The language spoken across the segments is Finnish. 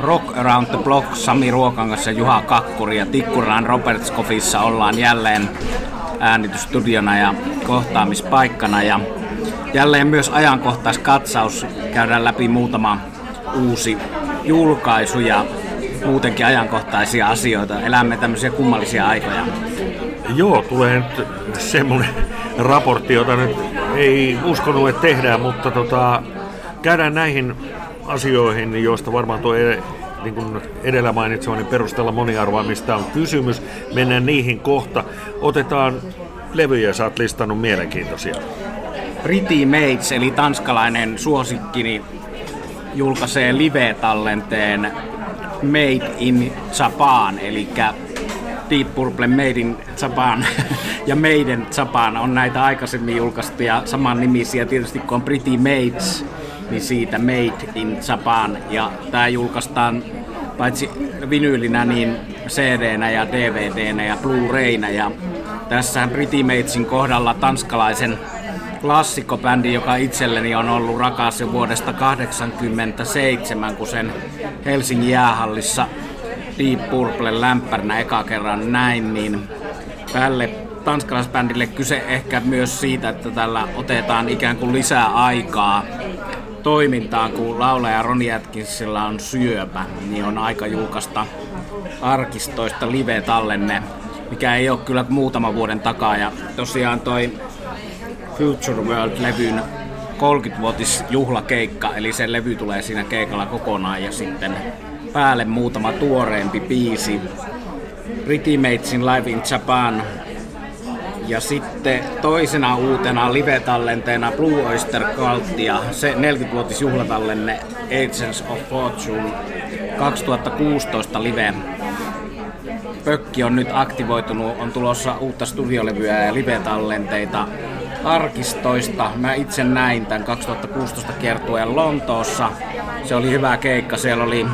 Rock Around the Block, Sami Ruokangas ja Juha Kakkuri ja Tikkuran Robertskoffissa ollaan jälleen äänitystudiona ja kohtaamispaikkana ja jälleen myös ajankohtaiskatsaus. Käydään läpi muutama uusi julkaisu ja muutenkin ajankohtaisia asioita. Elämme tämmöisiä kummallisia aikoja. Joo, tulee nyt semmoinen raportti, jota nyt ei uskonut, että tehdään, mutta tota, käydään näihin asioihin, joista varmaan tuo niin kuin edellä mainitsemani perusteella moniarvoamista on kysymys. Mennään niihin kohta. Otetaan levyjä, sä oot listannut mielenkiintoisia. Pretty Mates, eli tanskalainen suosikkini, julkaisee live-tallenteen Made in Japan, eli Deep Purple Made in Japan ja Maiden Japan on näitä aikaisemmin julkaistuja saman nimisiä. Tietysti kun on Pretty Mates, niin siitä Made in Japan. Ja tämä julkaistaan paitsi vinyylinä, niin CD-nä ja DVD-nä ja Blu-rayna. Ja tässä Pretty Matesin kohdalla tanskalaisen klassikkobändi, joka itselleni on ollut rakas jo vuodesta 1987, kun sen Helsingin jäähallissa Deep Purple lämpärnä eka kerran näin, niin tälle tanskalaisbändille kyse ehkä myös siitä, että tällä otetaan ikään kuin lisää aikaa toimintaan, kun laulaja Ronnie Atkinsilla on syöpä, niin on aika julkaista arkistoista live-tallenne, mikä ei ole kyllä muutama vuoden takaa. Ja tosiaan toi Future World-levyn 30-vuotis juhlakeikka, eli se levy tulee siinä keikalla kokonaan ja sitten päälle muutama tuoreempi biisi. Pretty Matesin Live in Japan ja sitten toisena uutena live-tallenteena Blue Oyster Cult ja se 40-vuotis juhlatallenne Agents of Fortune 2016 live. Pökki on nyt aktivoitunut, on tulossa uutta studiolevyä ja live-tallenteita arkistoista. Mä itse näin tämän 2016 kiertueen Lontoossa. Se oli hyvä keikka. Siellä oli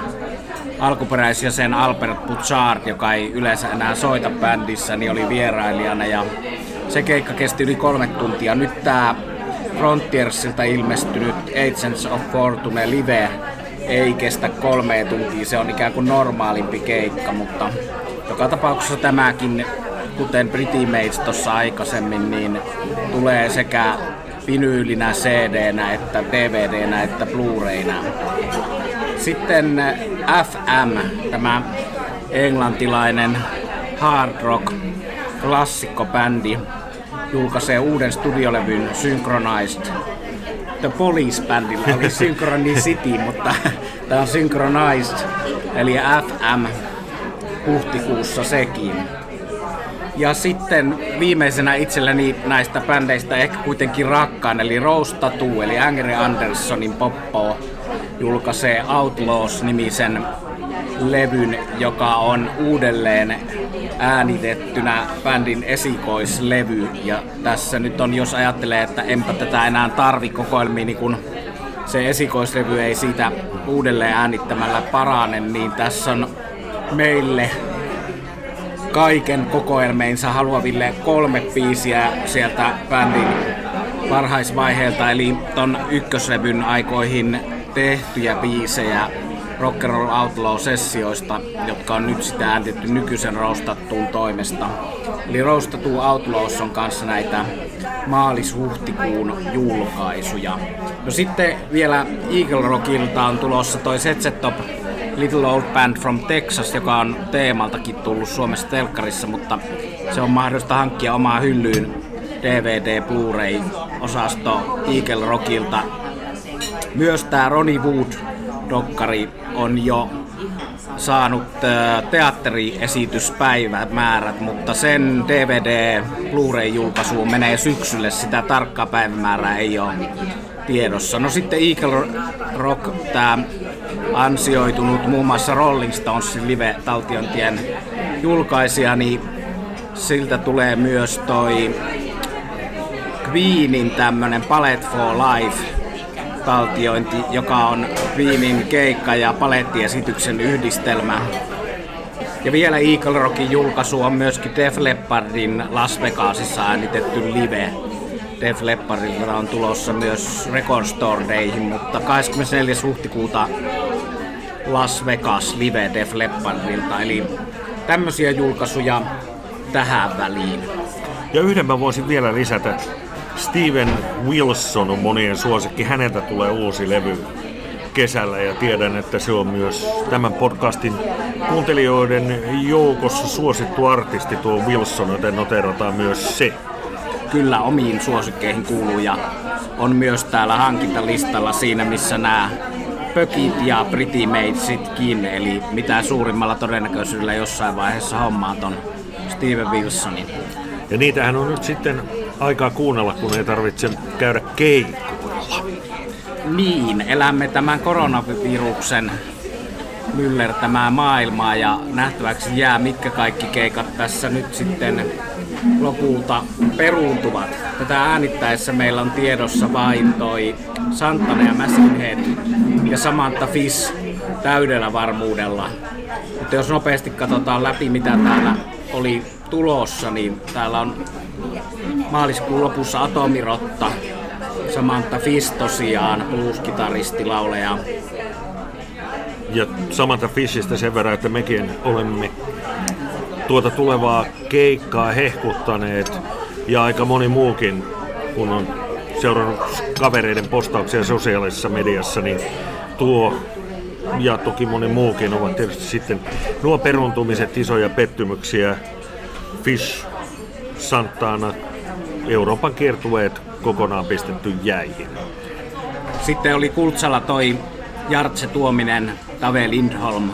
alkuperäisjäsen Albert Bouchard, joka ei yleensä enää soita bändissä, niin oli vierailijana ja se keikka kesti yli kolme tuntia. Nyt tää Frontiersilta ilmestynyt Agents of Fortune live ei kestä kolme tuntia, se on ikään kuin normaalimpi keikka, mutta joka tapauksessa tämäkin, kuten Pretty Mates tuossa aikaisemmin, niin tulee sekä vinyylinä, CD-nä, että DVD-nä, että Blu-rayna. Sitten FM, tämä englantilainen hard rock klassikkobändi, julkaisee uuden studiolevyn Synchronized. The Police-bändillä oli Synchronicity, mutta tämä on Synchronized, eli FM huhtikuussa sekin. Ja sitten viimeisenä itselleni näistä bändeistä ehkä kuitenkin rakkaan, eli Rose Tattoo, eli Angry Andersonin poppo julkaisee Outlaws-nimisen levyn, joka on uudelleen äänitettynä bändin esikoislevy. Ja tässä nyt on, jos ajattelee, että enpä tätä enää tarvi kokoelmiin, niin kun se esikoislevy ei siitä uudelleen äänittämällä parane, niin tässä on meille kaiken kokoelmeinsa haluaville kolme biisiä sieltä bändin varhaisvaiheelta, eli ton ykköslevyn aikoihin tehtyjä biisejä Rock and Roll Outlaw-sessioista, jotka on nyt sitä ääntetty nykyisen Roustattuun toimesta. Eli Roustattu Outlaws on kanssa näitä maalis-huhtikuun julkaisuja. No sitten vielä Eagle Rockilta on tulossa toi Set Top Little Old Band from Texas, joka on teemaltakin tullut Suomessa telkkarissa, mutta se on mahdollista hankkia omaa hyllyyn DVD Blu-ray-osasto Eagle Rockilta. Myös tämä Ronnie Wood dokkari on jo saanut teatteriesityspäivämäärät, mutta sen DVD Blu-ray-julkaisuun menee syksylle. Sitä tarkkaa päivämäärää ei ole tiedossa. No sitten Eagle Rock, tämä ansioitunut muun muassa Rolling Stonesin live-taltiointien julkaisija, niin siltä tulee myös toi Queenin tämmönen Palette for Life taltiointi, joka on Queenin keikka- ja palettiesityksen yhdistelmä. Ja vielä Eagle Rockin julkaisu on myöskin Def Leppardin Las Vegasissa äänitetty live. Def Leppardilla on tulossa myös Record Store Dayhin, mutta 24. huhtikuuta Las Vegas Live Def Leppardilta. Eli tämmöisiä julkaisuja tähän väliin. Ja yhden mä voisin vielä lisätä. Steven Wilson on monien suosikki. Häneltä tulee uusi levy kesällä ja tiedän, että se on myös tämän podcastin kuuntelijoiden joukossa suosittu artisti tuo Wilson, joten noterataan myös se. Kyllä omiin suosikkeihin kuuluu ja on myös täällä hankintalistalla siinä, missä nämä pökit ja Pretty Matesitkin, eli mitä suurimmalla todennäköisyydellä jossain vaiheessa hommaa ton Steven Wilsonin. Ja niitähän on nyt sitten aikaa kuunnella, kun ei tarvitse käydä keikoilla. Niin, elämme tämän koronaviruksen myllertämää maailmaa ja nähtäväksi jää, mitkä kaikki keikat tässä nyt sitten lopulta peruuntuvat. Tätä äänittäessä meillä on tiedossa vain toi Santana ja Machine ja Samantha Fish täydellä varmuudella. Mutta jos nopeasti katsotaan läpi, mitä täällä oli tulossa, niin täällä on maaliskuun lopussa Atomirotta, Samantha Fish tosiaan, blues-kitaristi, lauleja. Ja Samantha Fishistä sen verran, että mekin olemme tuota tulevaa keikkaa hehkuttaneet ja aika moni muukin, kun on seurannut kavereiden postauksia sosiaalisessa mediassa, niin tuo ja toki moni muukin ovat tietysti sitten nuo peruntumiset isoja pettymyksiä. Fish, Santana, Euroopan kiertueet kokonaan pistetty jäihin. Sitten oli Kultsalla toi Jartse Tuominen, Tave Lindholm,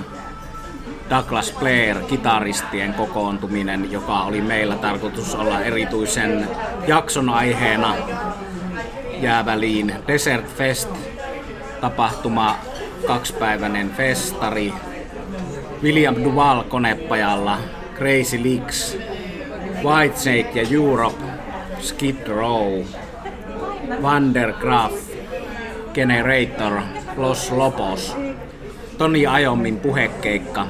Douglas Blair, kitaristien kokoontuminen, joka oli meillä tarkoitus olla erityisen jakson aiheena jääväliin. Desert Fest tapahtuma, kaksipäiväinen festari. William Duval konepajalla, Crazy Leaks, Whitesnake ja Europe, Skid Row, Vandergraaf, Generator, Los Lopos, Toni Ajomin puhekeikka.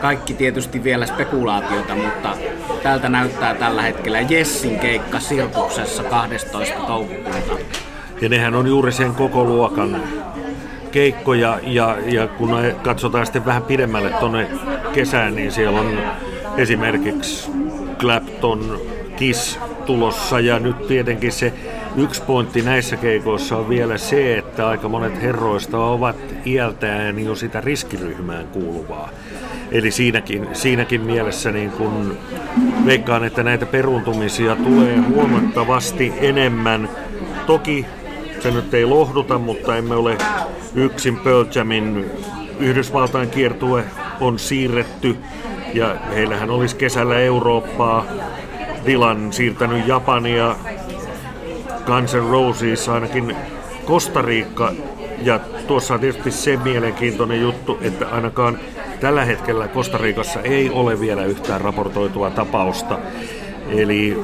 Kaikki tietysti vielä spekulaatiota, mutta tältä näyttää tällä hetkellä Jessin keikka Sirkuksessa 12. toukokuuta. Ja nehän on juuri sen koko luokan keikkoja ja, ja kun katsotaan sitten vähän pidemmälle tuonne kesään, niin siellä on esimerkiksi Clapton, Kiss tulossa ja nyt tietenkin se yksi pointti näissä keikoissa on vielä se, että aika monet herroista ovat iältään jo sitä riskiryhmään kuuluvaa. Eli siinäkin, siinäkin mielessä niin kun veikkaan, että näitä peruuntumisia tulee huomattavasti enemmän. Toki se nyt ei lohduta, mutta emme ole yksin Pearl Jamin Yhdysvaltain kiertue on siirretty ja heillähän olisi kesällä Eurooppaa. Dylan siirtänyt Japania, Guns N' Roses ainakin Costa Rica ja tuossa on tietysti se mielenkiintoinen juttu, että ainakaan tällä hetkellä Costa Ricassa ei ole vielä yhtään raportoitua tapausta. Eli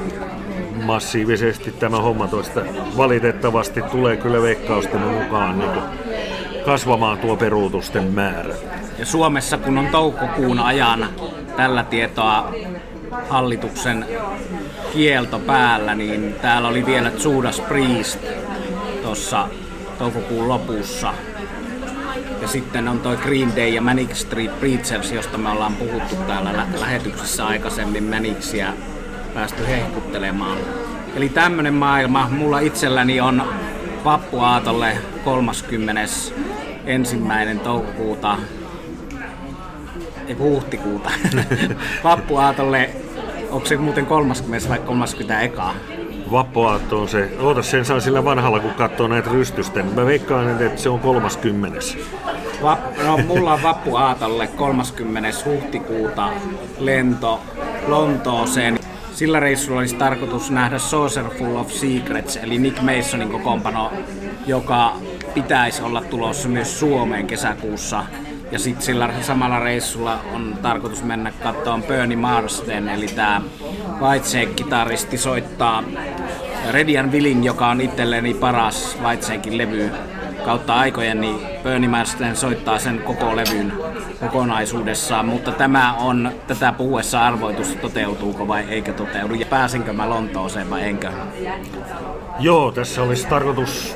massiivisesti tämä homma tuosta valitettavasti tulee kyllä veikkausten mukaan niin kasvamaan tuo peruutusten määrä. Ja Suomessa kun on toukokuun ajan tällä tietoa hallituksen kielto päällä, niin täällä oli vielä Judas Priest tuossa toukokuun lopussa. Ja sitten on toi Green Day ja Manic Street Preachers, josta me ollaan puhuttu täällä lä- lähetyksessä aikaisemmin Manicsia päästy hehkuttelemaan. Eli tämmönen maailma. Mulla itselläni on vappuaatolle 30. ensimmäinen toukokuuta ei huhtikuuta. Vappuaatolle, onko se muuten 30 vai 30 ekaa? Vappuaatto on se, oota sen saa sillä vanhalla kun katsoo näitä rystysten. Mä veikkaan, että se on 30. Va- no, mulla on vappuaatolle 30. huhtikuuta lento Lontooseen. Sillä reissulla olisi tarkoitus nähdä Saucer Full of Secrets, eli Nick Masonin kokoonpano, joka pitäisi olla tulossa myös Suomeen kesäkuussa. Ja sitten sillä samalla reissulla on tarkoitus mennä katsomaan Bernie Marsden, eli tämä Whitesnake-kitaristi soittaa Redian Willing, joka on itselleni paras Whitesnakein levy kautta aikojen, niin Bernie Marsden soittaa sen koko levyn kokonaisuudessaan, mutta tämä on tätä puhuessa arvoitus, toteutuuko vai eikö toteudu, ja pääsinkö mä Lontooseen vai enkö? Joo, tässä olisi tarkoitus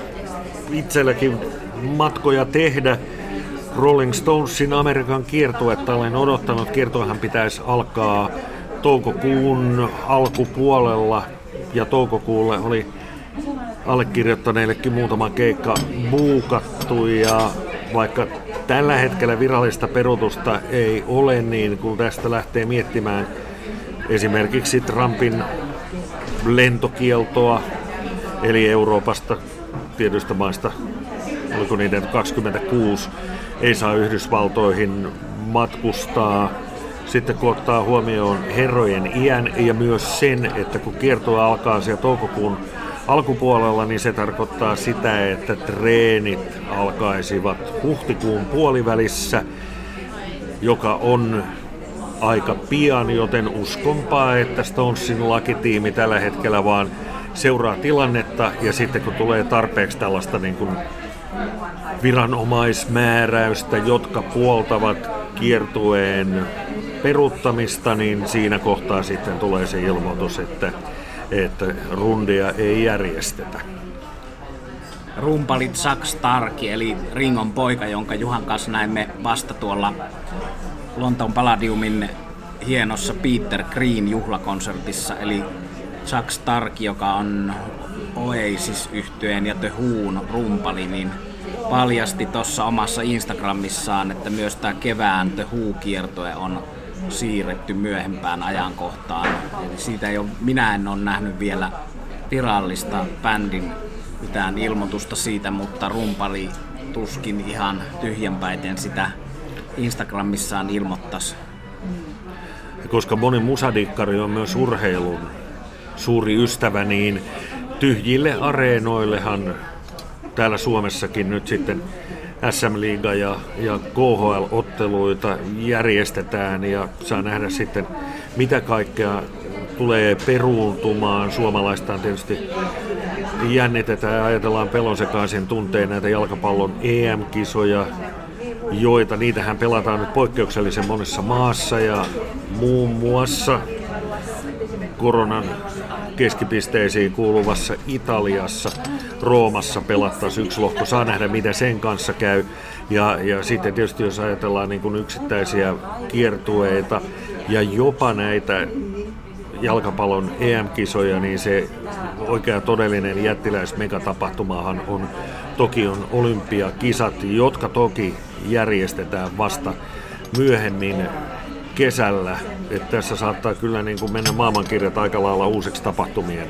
itselläkin matkoja tehdä, Rolling Stonesin Amerikan kiertuetta olen odottanut. Kiertoahan pitäisi alkaa toukokuun alkupuolella ja toukokuulle oli allekirjoittaneillekin muutama keikka buukattu ja vaikka tällä hetkellä virallista perutusta ei ole, niin kun tästä lähtee miettimään esimerkiksi Trumpin lentokieltoa, eli Euroopasta tietystä maista, oliko niitä 26, ei saa Yhdysvaltoihin matkustaa. Sitten kun ottaa huomioon herrojen iän ja myös sen, että kun kiertoa alkaa siellä toukokuun alkupuolella, niin se tarkoittaa sitä, että treenit alkaisivat huhtikuun puolivälissä, joka on aika pian, joten uskonpa, että Stonesin lakitiimi tällä hetkellä vaan seuraa tilannetta ja sitten kun tulee tarpeeksi tällaista niin kuin viranomaismääräystä, jotka puoltavat kiertueen peruttamista, niin siinä kohtaa sitten tulee se ilmoitus, että, että rundia ei järjestetä. Rumpalit Chuck Stark, eli Ringon poika, jonka Juhan kanssa näimme vasta tuolla Lontoon Palladiumin hienossa Peter Green juhlakonsertissa, eli Chuck Stark, joka on oasis yhtyeen ja The Who'n rumpali, niin paljasti tuossa omassa Instagramissaan, että myös tämä kevään The Who-kiertoe on siirretty myöhempään ajankohtaan. Eli siitä ei ole, minä en ole nähnyt vielä virallista bändin mitään ilmoitusta siitä, mutta rumpali tuskin ihan tyhjänpäiten sitä Instagramissaan ilmoittaisi. Koska moni musadikkari on myös urheilun suuri ystävä, niin tyhjille areenoillehan täällä Suomessakin nyt sitten SM-liiga ja, ja KHL-otteluita järjestetään ja saa nähdä sitten mitä kaikkea tulee peruuntumaan. Suomalaista on tietysti jännitetään ja ajatellaan pelon sekaisin tunteen näitä jalkapallon EM-kisoja, joita niitähän pelataan nyt poikkeuksellisen monessa maassa ja muun muassa koronan keskipisteisiin kuuluvassa Italiassa, Roomassa pelattaisiin yksi lohko. Saa nähdä, mitä sen kanssa käy. Ja, ja sitten tietysti jos ajatellaan niin kuin yksittäisiä kiertueita ja jopa näitä jalkapallon EM-kisoja, niin se oikea todellinen jättiläismegatapahtumahan on Tokion olympiakisat, jotka toki järjestetään vasta myöhemmin kesällä. Että tässä saattaa kyllä niin kuin mennä maailmankirjat aika lailla uusiksi tapahtumien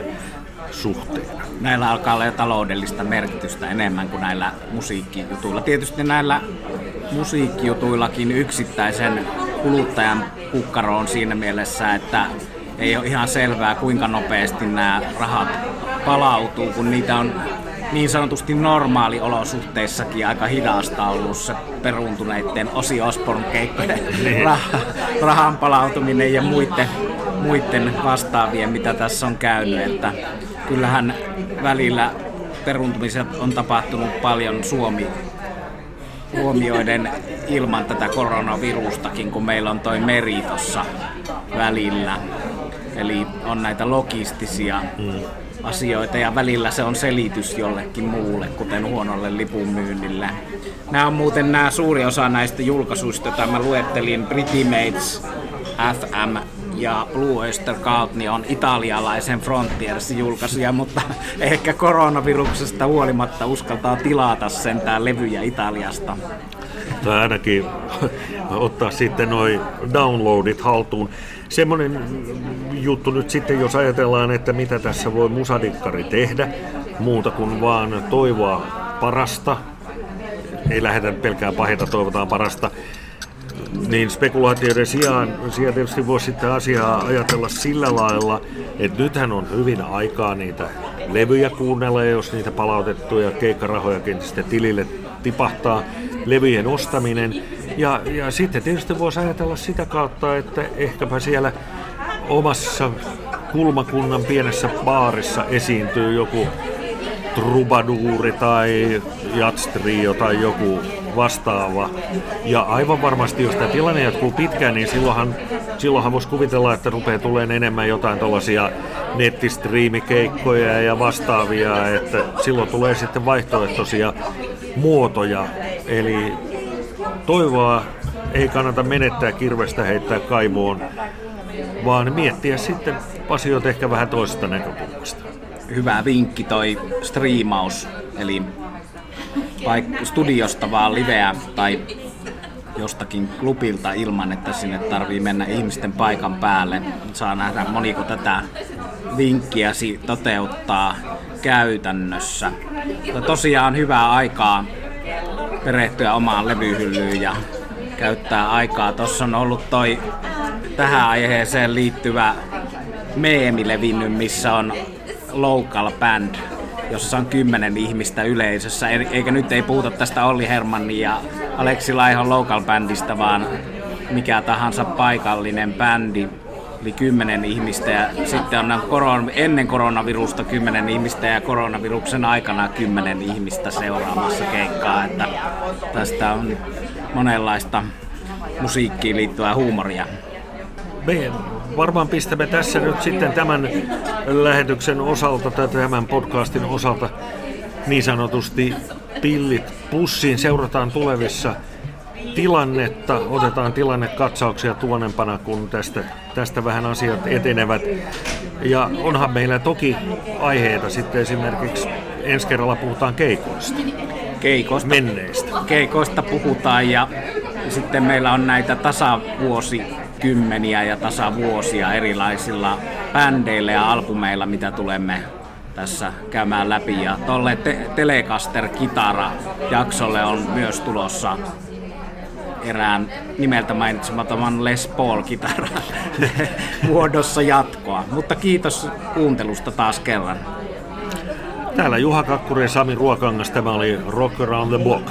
suhteen. Näillä alkaa olla jo taloudellista merkitystä enemmän kuin näillä musiikkijutuilla. Tietysti näillä musiikkijutuillakin yksittäisen kuluttajan kukkaro on siinä mielessä, että ei ole ihan selvää, kuinka nopeasti nämä rahat palautuu, kun niitä on niin sanotusti normaaliolosuhteissakin aika hidasta ollut se peruuntuneiden Osi Osborn keikkojen niin. Rah- rahan palautuminen ja muiden, muiden vastaavien, mitä tässä on käynyt. Että kyllähän välillä peruuntumiset on tapahtunut paljon Suomi huomioiden ilman tätä koronavirustakin, kun meillä on toi meri tuossa välillä. Eli on näitä logistisia mm. Asioita ja välillä se on selitys jollekin muulle, kuten huonolle lipunmyynnille. Nämä on muuten nämä suuri osa näistä julkaisuista, joita mä luettelin, Mates, FM ja Blue Oyster Cult niin on italialaisen Frontiersin julkaisuja, mutta ehkä koronaviruksesta huolimatta uskaltaa tilata sentään levyjä Italiasta. Tai ainakin ottaa sitten noin downloadit haltuun. Semmoinen juttu nyt sitten, jos ajatellaan, että mitä tässä voi musadikkari tehdä, muuta kuin vaan toivoa parasta, ei lähdetä pelkää pahinta, toivotaan parasta, niin spekulaatioiden sijaan, sijaan tietysti voisi sitten asiaa ajatella sillä lailla, että nythän on hyvin aikaa niitä levyjä kuunnella, jos niitä palautettuja keikkarahojakin sitten tilille tipahtaa, levyjen ostaminen, ja, ja sitten tietysti voisi ajatella sitä kautta, että ehkäpä siellä omassa kulmakunnan pienessä baarissa esiintyy joku trubaduuri tai jatstrio tai joku vastaava. Ja aivan varmasti, jos tämä tilanne jatkuu pitkään, niin silloinhan, silloinhan voisi kuvitella, että rupeaa tulemaan enemmän jotain tällaisia nettistriimikeikkoja ja vastaavia, että silloin tulee sitten vaihtoehtoisia muotoja. Eli toivoa ei kannata menettää kirvestä heittää kaivoon, vaan miettiä sitten asioita ehkä vähän toisesta näkökulmasta. Hyvä vinkki toi striimaus, eli paik- studiosta vaan liveä tai jostakin klubilta ilman, että sinne tarvii mennä ihmisten paikan päälle. Saa nähdä moniko tätä vinkkiäsi toteuttaa käytännössä. Mutta tosiaan hyvää aikaa perehtyä omaan levyhyllyyn ja käyttää aikaa. Tuossa on ollut toi tähän aiheeseen liittyvä meemi levinnyt, missä on local band, jossa on kymmenen ihmistä yleisössä. Eikä nyt ei puhuta tästä Olli Hermannin ja Aleksi Laihon local bandista, vaan mikä tahansa paikallinen bändi, eli kymmenen ihmistä ja sitten on koron, ennen koronavirusta kymmenen ihmistä ja koronaviruksen aikana kymmenen ihmistä seuraamassa keikkaa, että tästä on monenlaista musiikkiin liittyvää huumoria. Me varmaan pistämme tässä nyt sitten tämän lähetyksen osalta tai tämän podcastin osalta niin sanotusti pillit pussiin. Seurataan tulevissa tilannetta, otetaan tilannekatsauksia tuonempana, kun tästä, tästä vähän asiat etenevät. Ja onhan meillä toki aiheita sitten esimerkiksi ensi kerralla puhutaan keikoista. Keikoista. Menneistä. Keikoista puhutaan ja sitten meillä on näitä tasavuosikymmeniä ja tasavuosia erilaisilla bändeillä ja albumeilla, mitä tulemme tässä käymään läpi. Ja tolle te- Telecaster Kitara jaksolle on myös tulossa erään nimeltä mainitsematon Les Paul-kitara muodossa jatkoa. Mutta kiitos kuuntelusta taas kerran. Täällä Juha Kakkuri ja Sami Ruokangas. Tämä oli Rock Around the Block.